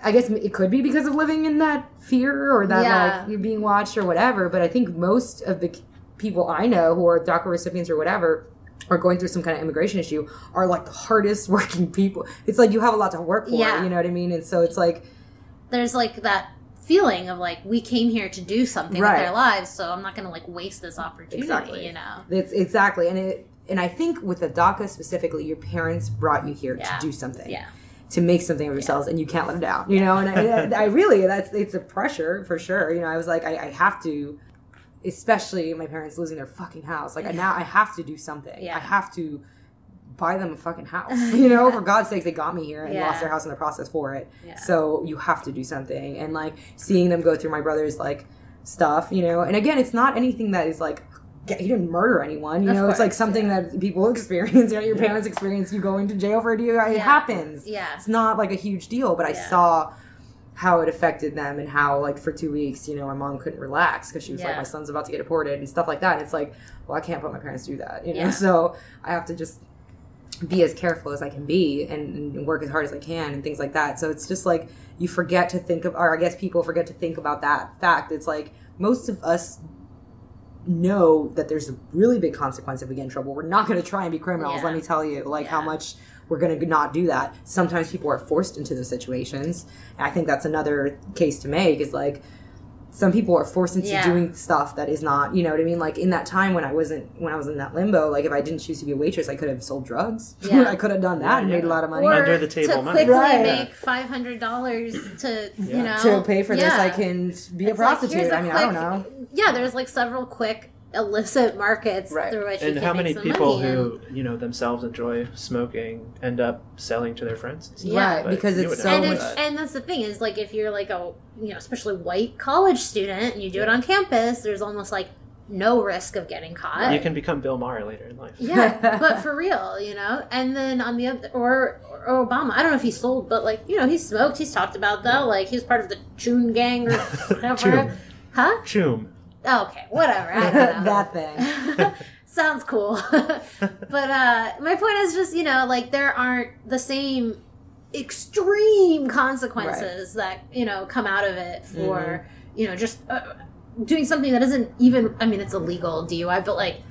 I guess it could be because of living in that fear or that Yeah. like you're being watched or whatever. But I think most of the people I know who are DACA recipients or whatever are going through some kind of immigration issue are like the hardest working people. It's like you have a lot to work for. Yeah. You know what I mean? And so it's like There's like that feeling of like we came here to do something Right. with our lives, so I'm not going to like waste this opportunity. Exactly. You know. it's exactly and it. And I think with the DACA specifically, your parents brought you here Yeah. to do something. Yeah. to make something of yourselves and you can't let it down you know and I, I really that's it's a pressure for sure you know i was like i, I have to especially my parents losing their fucking house. Like now i have to do something. Yeah. i have to buy them a fucking house you know? For god's sakes they got me here and Yeah. lost their house in the process for it. Yeah. so you have to do something. And like seeing them go through my brother's like stuff you know? And again it's not anything that is like he didn't murder anyone you Of know? It's like course, something that people experience you know your parents experience you going to jail for a DUI it Yeah. happens. Yeah. it's not like a huge deal but i saw how it affected them and how like for two weeks you know my mom couldn't relax because she was like my son's about to get deported and stuff like that and it's like well i can't put my parents through that you know Yeah. so i have to just be as careful as i can be and, and work as hard as i can and things like that so it's just like you forget to think of or i guess people forget to think about that fact it's like most of us know that there's a really big consequence if we get in trouble. We're not going to try and be criminals. Yeah. Let me tell you, like how much we're going to not do that. Sometimes people are forced into those situations. And I think that's another case to make is like some people are forced into Yeah. doing stuff that is not, you know what I mean? Like in that time when I wasn't, when I was in that limbo, like if I didn't choose to be a waitress, I could have sold drugs. Yeah. I could have done that and Yeah, made a lot of money. Or Under the table to money. quickly Right. make five hundred dollars to you know to pay for this, I can be a It's like, prostitute. here's a I mean, I don't know. Yeah, there's like several quick illicit markets Right. through which you And can how make many some people money who you know themselves enjoy smoking end up selling to their friends? and stuff? Yeah. Right, because it's so and, never much- if, and that's the thing is like if you're like a you know especially white college student and you do it on campus there's almost like no risk of getting caught you can become Bill Maher later in life. yeah but for real you know and then on the other or, or obama i don't know if he sold but like you know he smoked he's talked about though like he was part of the Choom gang or whatever Choom. huh Choom. Okay whatever I that thing. sounds cool but uh my point is just you know like there aren't the same extreme consequences that you know come out of it for Mm-hmm. you know just uh, doing something that isn't even i mean it's illegal dui but like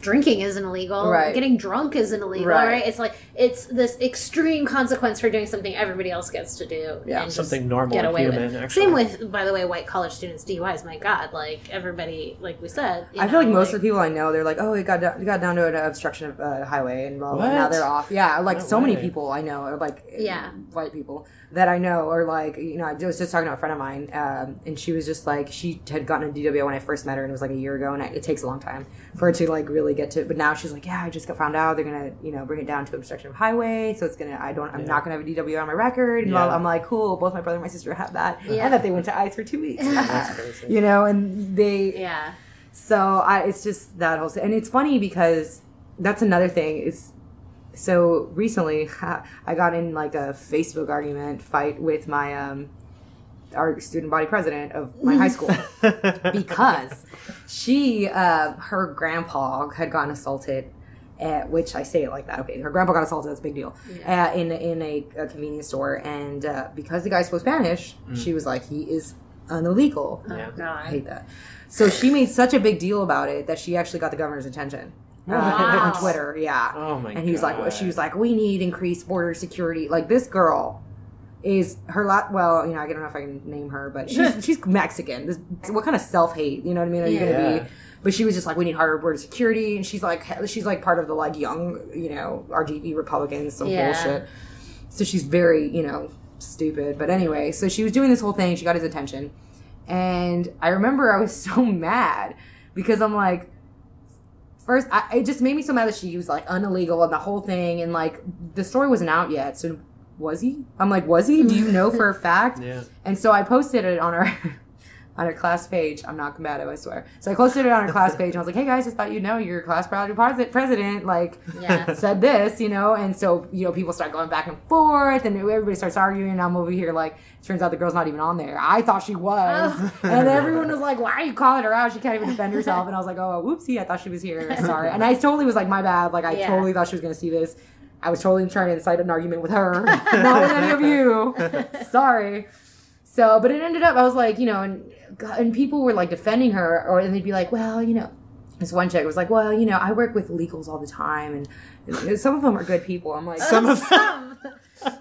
drinking isn't illegal Right. getting drunk isn't illegal Right. right. it's like it's this extreme consequence for doing something everybody else gets to do Yeah. and Something normal get away human, with actually. same with by the way white college students duis my god like everybody like we said you I feel like know, most of the people I know, they're like, oh, it got down, it got down to an obstruction of uh, highway and blah, blah, blah. Now they're off. Yeah, like No so many people I know are like, Yeah. white people that I know are like, you know, I was just talking to a friend of mine, um, and she was just like, she had gotten a DW when I first met her, and it was like a year ago, and it, it takes a long time for her to like really get to. But now she's like, yeah, I just got found out they're gonna, you know, bring it down to obstruction of highway, so it's gonna, I don't, I'm Yeah. not gonna have a DW on my record. And Yeah. I'm like, cool. Both my brother and my sister have that, Yeah. and that they went to ICE for two weeks. That's crazy. you know, and they, yeah so I, it's just that whole, and it's funny because that's another thing is, so recently I got in like a Facebook argument fight with my um, our student body president of my high school because she uh, her grandpa had gotten assaulted. At, which I say it like that. Okay, her grandpa got assaulted. That's a big deal. Uh, in in a, a convenience store, and uh, because the guy spoke Spanish, she was like, "He is an illegal." Yeah. Oh, God. I hate that. So she made such a big deal about it that she actually got the governor's attention uh, Wow. on Twitter. Yeah. Oh my And he was like, well, she was like, we need increased border security. Like this girl is her lot. Well, you know, I don't know if I can name her, but she's she's Mexican. This, what kind of self hate? You know what I mean? Are you Yeah. gonna be? But she was just like, we need harder border security, and she's like, she's like part of the like young, you know, RGB Republicans, some Yeah. bullshit. So she's very, you know, stupid. But anyway, so she was doing this whole thing. She got his attention. And I remember I was so mad because I'm like, first, I, it just made me so mad that she was like unillegal and the whole thing. And like, the story wasn't out yet. So was he? I'm like, was he? Do you know for a fact? Yeah. And so I posted it on our on our class page. I'm not combative, I swear. So I posted it on our class page and I was like, hey guys, just thought you know your class proud pres- president like Yeah. said this, you know, and so you know people start going back and forth and everybody starts arguing and I'm over here like turns out the girl's not even on there. I thought she was. Oh. And everyone was like, Why are you calling her out? She can't even defend herself and I was like, Oh whoopsie, I thought she was here. Sorry. And I totally was like, My bad. Like I Yeah. totally thought she was gonna see this. I was totally trying to incite an argument with her, not with any of you. Sorry. So, but it ended up, I was like, you know, and and people were like defending her, or and they'd be like, well, you know, this one chick was like, well, you know, I work with legals all the time, and some of them are good people. I'm like, Some of them.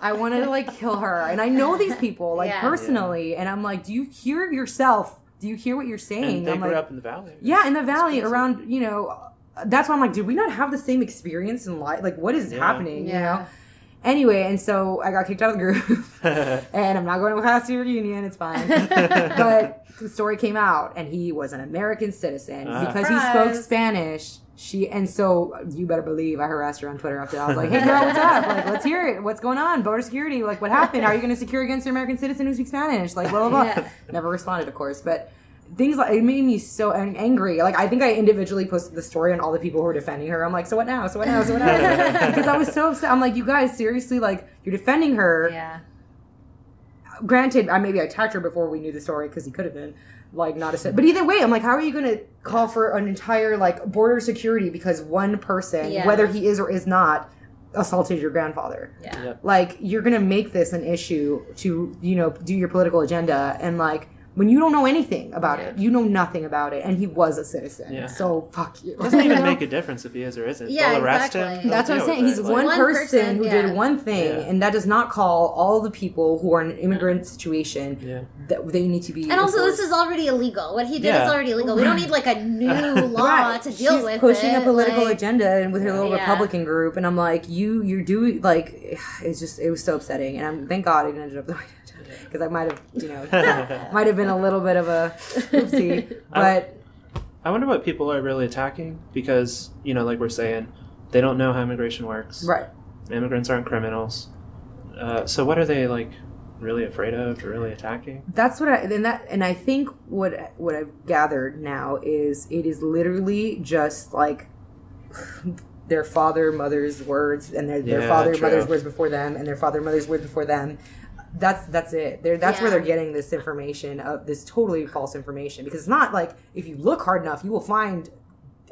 I wanted to like kill her, and I know these people like Yeah. personally, and I'm like, do you hear yourself? Do you hear what you're saying? And they I'm grew like, up in the valley. yeah, in the valley around, you know, that's why I'm like, did we not have the same experience in life? Like, what is Yeah. happening? You know. Anyway, and so I got kicked out of the group. and I'm not going to a class reunion. It's fine. but the story came out, and he was an American citizen Ah. because he spoke Spanish. She and so you better believe I harassed her on Twitter after that. I was like, "Hey girl, what's up? Like, let's hear it. What's going on? Border security. Like, what happened? Are you going to secure against an American citizen who speaks Spanish? Like, blah blah blah." Yeah. Never responded, of course, but things like it made me so angry. Like, I think I individually posted the story on all the people who were defending her. I'm like, "So what now? So what now? So what now?" because I was so upset. I'm like, "You guys, seriously? Like, you're defending her." Yeah. granted, I maybe I attacked her before we knew the story because he could have been like not a. But either way, I'm like, how are you going to call for an entire like border security because one person, Yeah. whether he is or is not, assaulted your grandfather? Yeah. Yep. Like you're going to make this an issue to you know do your political agenda and like when you don't know anything about Yeah. it. You know nothing about it, and he was a citizen. Yeah. So fuck you. It doesn't even make a difference if he is or isn't. Yeah, They'll arrest exactly. him. That's what I'm saying. He's it. one, One person, person, who yeah. did one thing, Yeah. and that does not call all the people who are in an immigrant situation Yeah. that they need to be. And also, this is already illegal. What he did Yeah. is already illegal. We don't need like a new law Right. to deal She's with pushing it. a political like- agenda and with her little Yeah. Republican group, and I'm like, you, you're doing like, it's just, it was so upsetting, and I'm thank God it ended up the way it did because I might have, you know, might have been a little bit of a oopsie, but I wonder what people are really attacking because, you know, like we're saying, they don't know how immigration works. right. Immigrants aren't criminals. Uh, so what are they like really afraid of really attacking? That's what I and that and I think what what I've gathered now is it is literally just like their father mother's words and their, their Yeah, father true. mother's words before them and their father mother's words before them. That's that's it. They're, that's where they're getting this information of this totally false information because it's not like if you look hard enough you will find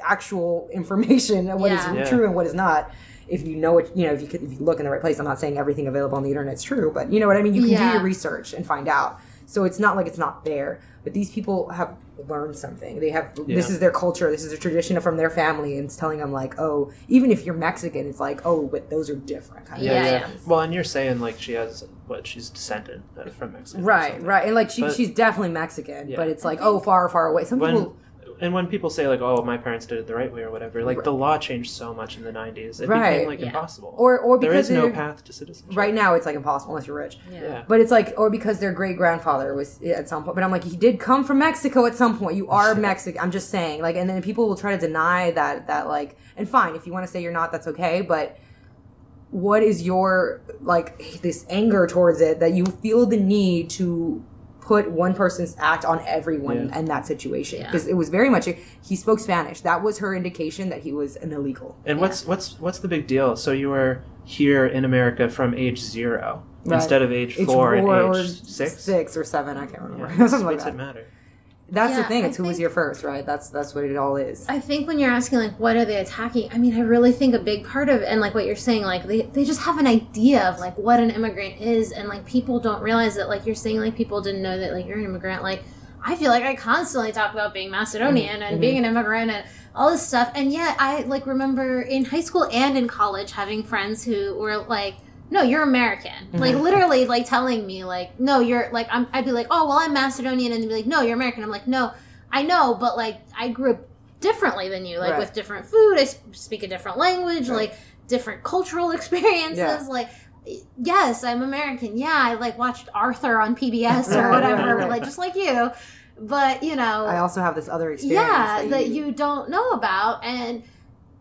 actual information of what is Yeah. Yeah. true and what is not. If you know it, you know if you could, if you look in the right place. I'm not saying everything available on the internet is true, but you know what I mean. You can do your research and find out. So it's not like it's not there. But these people have learned something. They have this is their culture. This is a tradition from their family, and it's telling them like, oh, even if you're Mexican, it's like, oh, but those are different. Kind of Yeah, things. yeah. Well, and you're saying like she has what she's descended uh, from Mexico. Right, right, and like she, But- she's definitely Mexican, Yeah. but it's like, oh, far, far away. Some When people, and when people say like, "Oh, my parents did it the right way" or whatever, like Right. the law changed so much in the '90s, it Right. became like Yeah. impossible. or or because there is no path to citizenship. right now, it's like impossible unless you're rich. Yeah. But it's like, or because their great grandfather was eh, at some point. But I'm like, he did come from Mexico at some point. You are Mexican. I'm just saying, like, and then people will try to deny that. That like, and fine, if you want to say you're not, that's okay. But what is your like this anger towards it that you feel the need to put one person's act on everyone Yeah. in that situation Yeah. because it was very much he spoke spanish that was her indication that he was an illegal And what's what's what's the big deal? So you were here in America from age zero Right. instead of age Age four and or age six. six or seven i can't remember Yeah. something like What's that it matter? That's the Yeah, thing. I It's who was your first, right? That's that's what it all is. I think when you're asking like what are they attacking, I mean I really think a big part of and like what you're saying, like they, they just have an idea of like what an immigrant is and like people don't realize that like you're saying like people didn't know that like you're an immigrant. Like I feel like I constantly talk about being Macedonian and mm-hmm. being an immigrant and all this stuff. And yet I like remember in high school and in college having friends who were like no, you're American. Mm-hmm. Like literally, like telling me, like, no, you're like, I'm. I'd be like, oh, well, I'm Macedonian, and they'd be like, no, you're American. I'm like, no, I know, but like, I grew up differently than you, like Right. with different food. I speak a different language, like different cultural experiences. Yeah. Like, yes, I'm American. Yeah, I like watched Arthur on PBS or whatever, like just like you. But you know, I also have this other experience. yeah that you don't know about and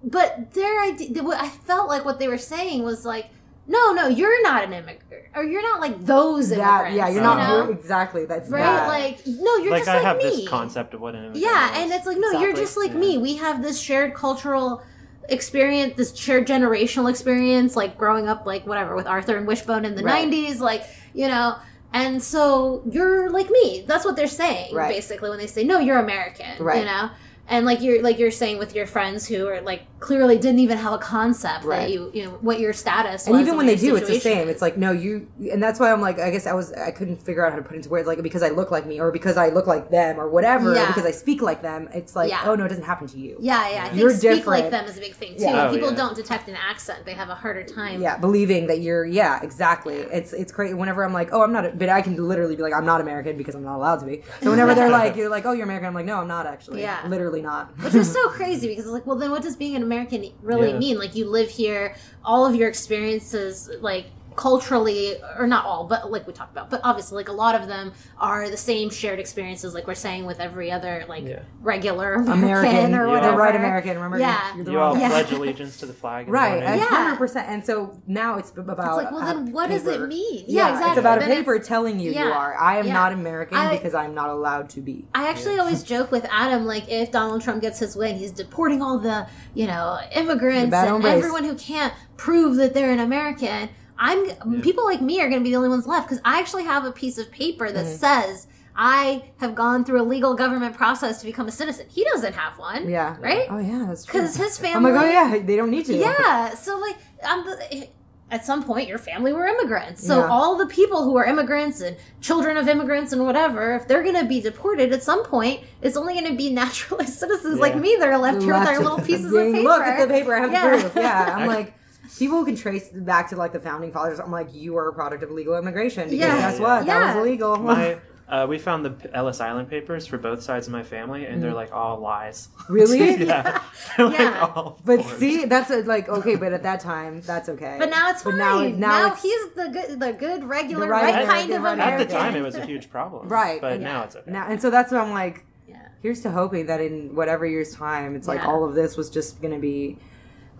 but their idea i felt like what they were saying was like no no you're not an immigrant or you're not like those that immigrants yeah, you're not you're- exactly that's right that. like no you're like just I like have me this concept of what an immigrant yeah is. and it's like no you're just like Yeah. me we have this shared cultural experience this shared generational experience like growing up like whatever with arthur and wishbone in the Right. 90s like you know and so you're like me that's what they're saying Right. basically when they say no you're american right. you know and like you're like you're saying with your friends who are like clearly didn't even have a concept Right. that you you know what your status and was even when they your do, it's the situation same. It's like no, you, and that's why I'm like, I guess I was, I couldn't figure out how to put into words, like because I look like me, or because I look like them, or whatever, Yeah. or because I speak like them. It's like, Yeah. oh no, it doesn't happen to you. yeah yeah I think You're speak like them is a big thing too Yeah. Oh, people yeah. don't detect an accent they have a harder time Yeah, believing that you're, yeah, exactly. It's it's crazy. Whenever I'm like, oh, I'm not, but I can literally be like, I'm not American because I'm not allowed to be. So whenever they're like, you're like, oh, you're American, I'm like, no, I'm not actually. Yeah. literally not. which is so crazy because it's like well then what does being an american really Yeah. mean like you live here all of your experiences like culturally or not all but like we talked about but obviously like a lot of them are the same shared experiences like we're saying with every other like Yeah. regular american, American, or whatever the right American. Remember, Yeah. you're you all Yeah. pledge allegiance to the flag. Right, morning. Yeah. hundred percent. And so now it's about. it's like well then what does it mean Yeah, exactly It's about a paper telling you you are. I am yeah. not American I- because I'm not allowed to be. I actually always joke with Adam, like if Donald Trump gets his way and he's deporting all the, you know, immigrants and hombres. everyone who can't prove that they're an American, I'm people like me are going to be the only ones left because I actually have a piece of paper that Mm-hmm. says I have gone through a legal government process to become a citizen. He doesn't have one. Yeah. Right? Oh yeah, that's true. Because his family. I'm like, oh yeah, they don't need to. Yeah. So like, I'm the. at some point your family were immigrants. So Yeah. all the people who are immigrants and children of immigrants and whatever, if they're going to be deported at some point, it's only going to be naturalized citizens like me that are left here with our little pieces of paper. Look at the paper. I have Yeah. proof. Yeah, I'm like. People who can trace back to like the founding fathers. I'm like, you are a product of illegal immigration. Because Yeah. guess what? That was Yeah. illegal. My, uh, we found the Ellis Island papers for both sides of my family, and they're like all lies. really? yeah. They're like Yeah. all But forged. see, that's a, like okay, but at that time, that's okay. But now it's fine. But now now, now, he's the good, the good, regular, The right right, kind of right American. at the time it was a huge problem. right. But and- now it's okay. Now, and so that's what I'm like. Yeah. Here's to hoping that in whatever year's time, it's like all of this was just going to be.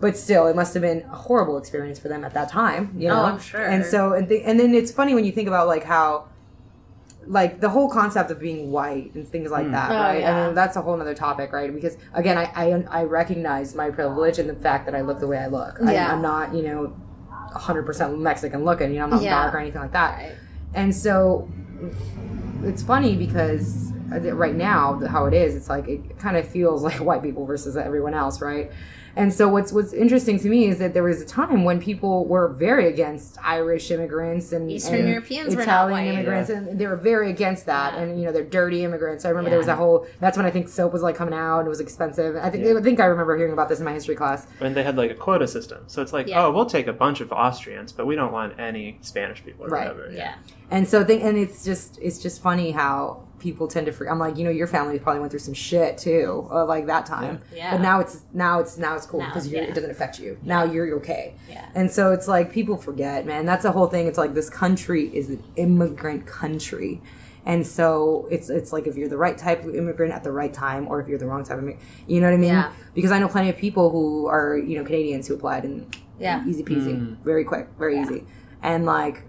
But still, it must have been a horrible experience for them at that time. You know Oh, know, I'm sure. And so, and, th- and then it's funny when you think about like how, like the whole concept of being white and things like mm. that, Oh, right? yeah. I mean, that's a whole other topic, right? Because again, I, I I recognize my privilege and the fact that I look the way I look. Yeah. I, I'm not, you know, 100% Mexican looking. You know, I'm not Yeah. dark or anything like that. Right. And so it's funny because uh, right now how it is, it's like it kind of feels like white people versus everyone else, right? And so what's what's interesting to me is that there was a time when people were very against Irish immigrants and Eastern and Europeans were not Italian white. immigrants, and they were very against that. Yeah. And you know they're dirty immigrants. I remember there was Yeah. that whole. That's when I think soap was like coming out and it was expensive. I think I think I remember hearing about this in my history class. And they had like a quota system. So it's like, Yeah. oh, we'll take a bunch of Austrians, but we don't want any Spanish people or Right. whatever. Yeah. And so, think, and it's just, it's just funny how people tend to. Forget. I'm like, you know, your family probably went through some shit too, uh, like that time. Yeah. But now it's now it's now it's cool Now, because yeah. it doesn't affect you. Now you're okay. Yeah. And so it's like people forget, man. That's the whole thing. It's like this country is an immigrant country. And so it's it's like if you're the right type of immigrant at the right time, or if you're the wrong type of immigrant, you know what I mean? Yeah. Because I know plenty of people who are you know Canadians who applied and Yeah. easy peasy, very quick, very Yeah. easy, and like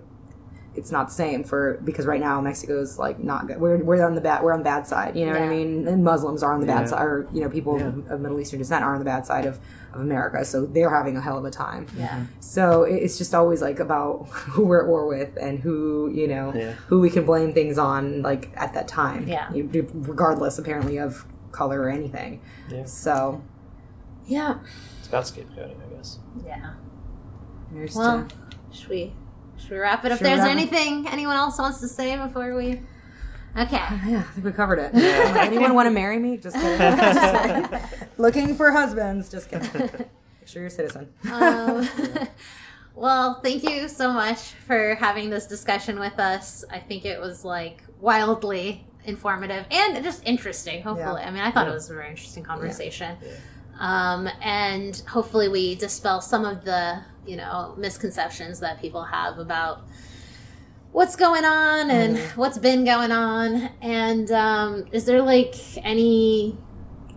it's not the same for because right now Mexico's like not good. We're we're on the bad we're on the bad side. You know what I mean? And Muslims are on the Yeah. bad side, or you know people Yeah. of, of Middle Eastern descent are on the bad side of, of America. So they're having a hell of a time. Yeah. Mm-hmm. So it's just always like about who we're at war with and who you know Yeah. who we can blame things on like at that time. Yeah. You- regardless apparently of color or anything. Yeah. So Yeah. It's about scapegoating, I guess. Yeah. there's Well, to- should we should we wrap it up? Should we There's wrap it? anything anyone else wants to say before we? Okay. Yeah, I think we covered it. Anyone want to marry me? Just kidding. Looking for husbands. Just kidding. Make sure you're a citizen. um, well, thank you so much for having this discussion with us. I think it was like wildly informative and just interesting. Hopefully, I mean, I thought it was a very interesting conversation. Um, and hopefully, we dispel some of the you know misconceptions that people have about what's going on and what's been going on. And um, is there like any?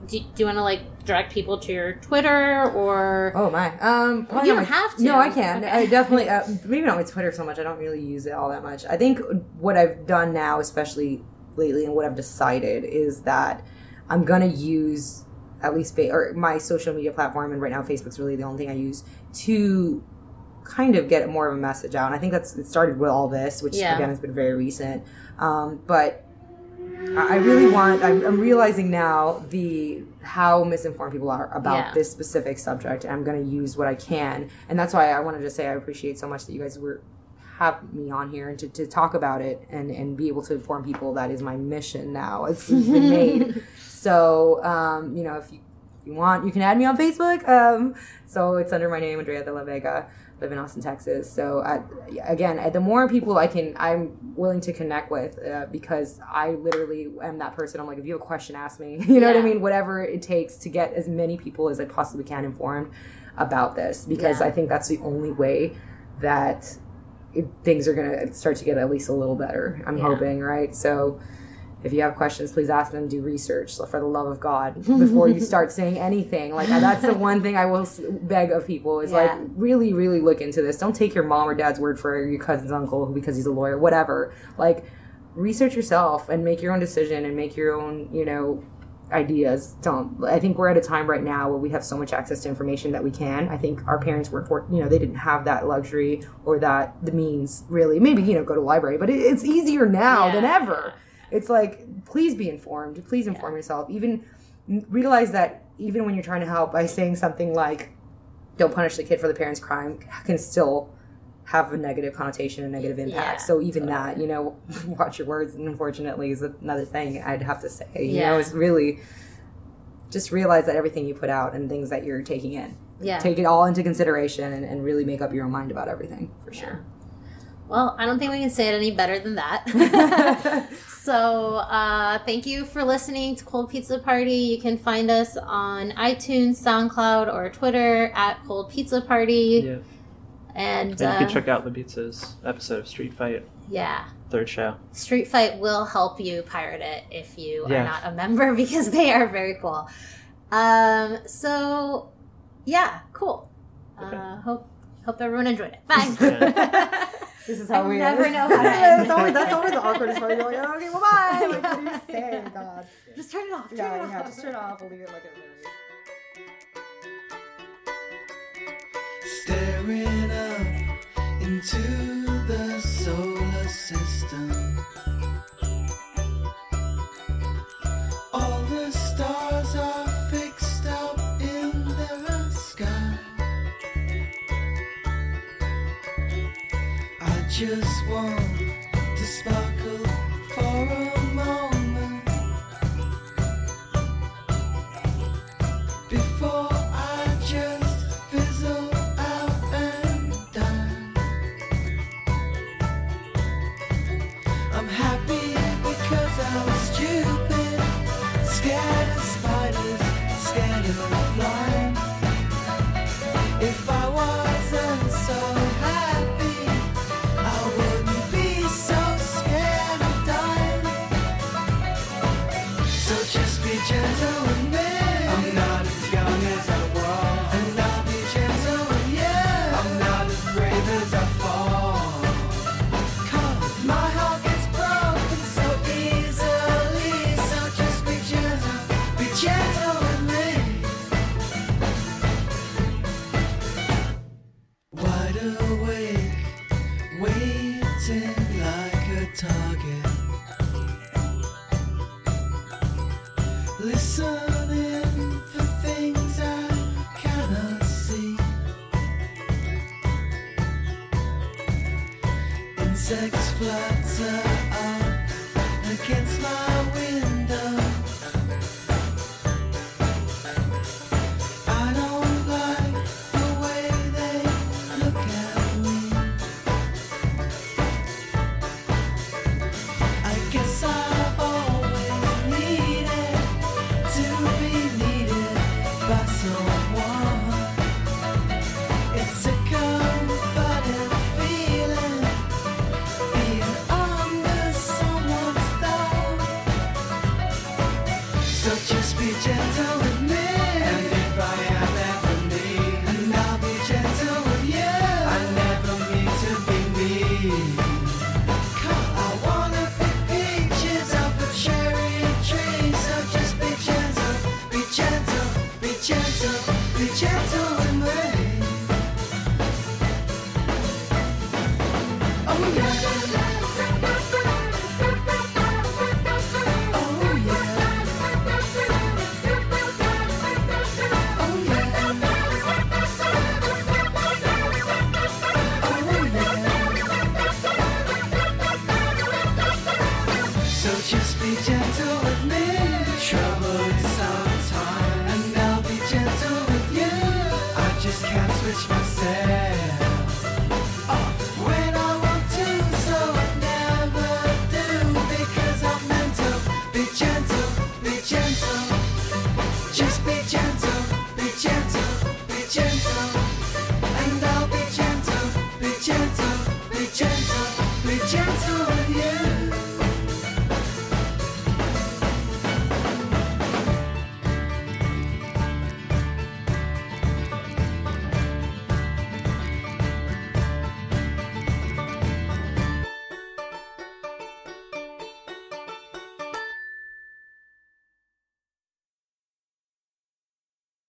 Do, do you want to like direct people to your Twitter or? Oh my. Um, probably You don't my- have to. No, I can. Okay. I definitely. Uh, maybe not with Twitter so much. I don't really use it all that much. I think what I've done now, especially lately, and what I've decided is that I'm gonna use at least or my social media platform, and right now Facebook's really the only thing I use to kind of get more of a message out. And I think that's it started with all this, which Yeah. again has been very recent. Um, but I really want. I'm, I'm realizing now the how misinformed people are about Yeah. this specific subject, and I'm going to use what I can. And that's why I wanted to say I appreciate so much that you guys were have me on here and to, to talk about it and and be able to inform people. That is my mission now. It's been made. So um, you know, if you you want, you can add me on Facebook. Um, so it's under my name, Andrea de la Vega. Live in Austin, Texas. So uh, again, the more people I can, I'm willing to connect with uh, because I literally am that person. I'm like, if you have a question, ask me. You know what I mean? Whatever it takes to get as many people as I possibly can informed about this because Yeah. I think that's the only way that it, things are gonna start to get at least a little better. I'm Yeah. hoping, right? So if you have questions, please ask them. Do research so for the love of God before you start saying anything. Like that's the one thing I will beg of people is like really, really look into this. Don't take your mom or dad's word for your cousin's uncle because he's a lawyer, whatever. Like research yourself and make your own decision and make your own, you know, ideas. Don't. I think we're at a time right now where we have so much access to information that we can. I think our parents weren't, for, you know, they didn't have that luxury or that the means really. Maybe you know, go to library, but it, it's easier now than Yeah. ever. It's like, please be informed. Please inform yourself. Even realize that even when you're trying to help by saying something like, "Don't punish the kid for the parent's crime," can still have a negative connotation and negative impact. Yeah, so even that, you know, watch your words. And unfortunately, is another thing I'd have to say. You Yeah. know, it's really just realize that everything you put out and things that you're taking in, Yeah. take it all into consideration and, and really make up your own mind about everything for sure. Well, I don't think we can say it any better than that. so, uh, thank you for listening to Cold Pizza Party. You can find us on iTunes, SoundCloud, or Twitter at Cold Pizza Party. Yeah. And, And you uh, can check out the pizzas episode of Street Fight, yeah, third show. Street Fight will help you pirate it if you Yeah. are not a member because they are very cool. Um, so, yeah, cool. Okay. Uh, hope hope everyone enjoyed it. Bye. Yeah. This is I how we never know how to that's, end. always, that's always the awkwardest part. You're like, "Oh, okay, well, bye. Like, what do you say? Oh, God. Just turn it off. Turn Yeah, it off. yeah, just turn it off. We'll leave it like it is. staring up into the solar system. All the stars are just want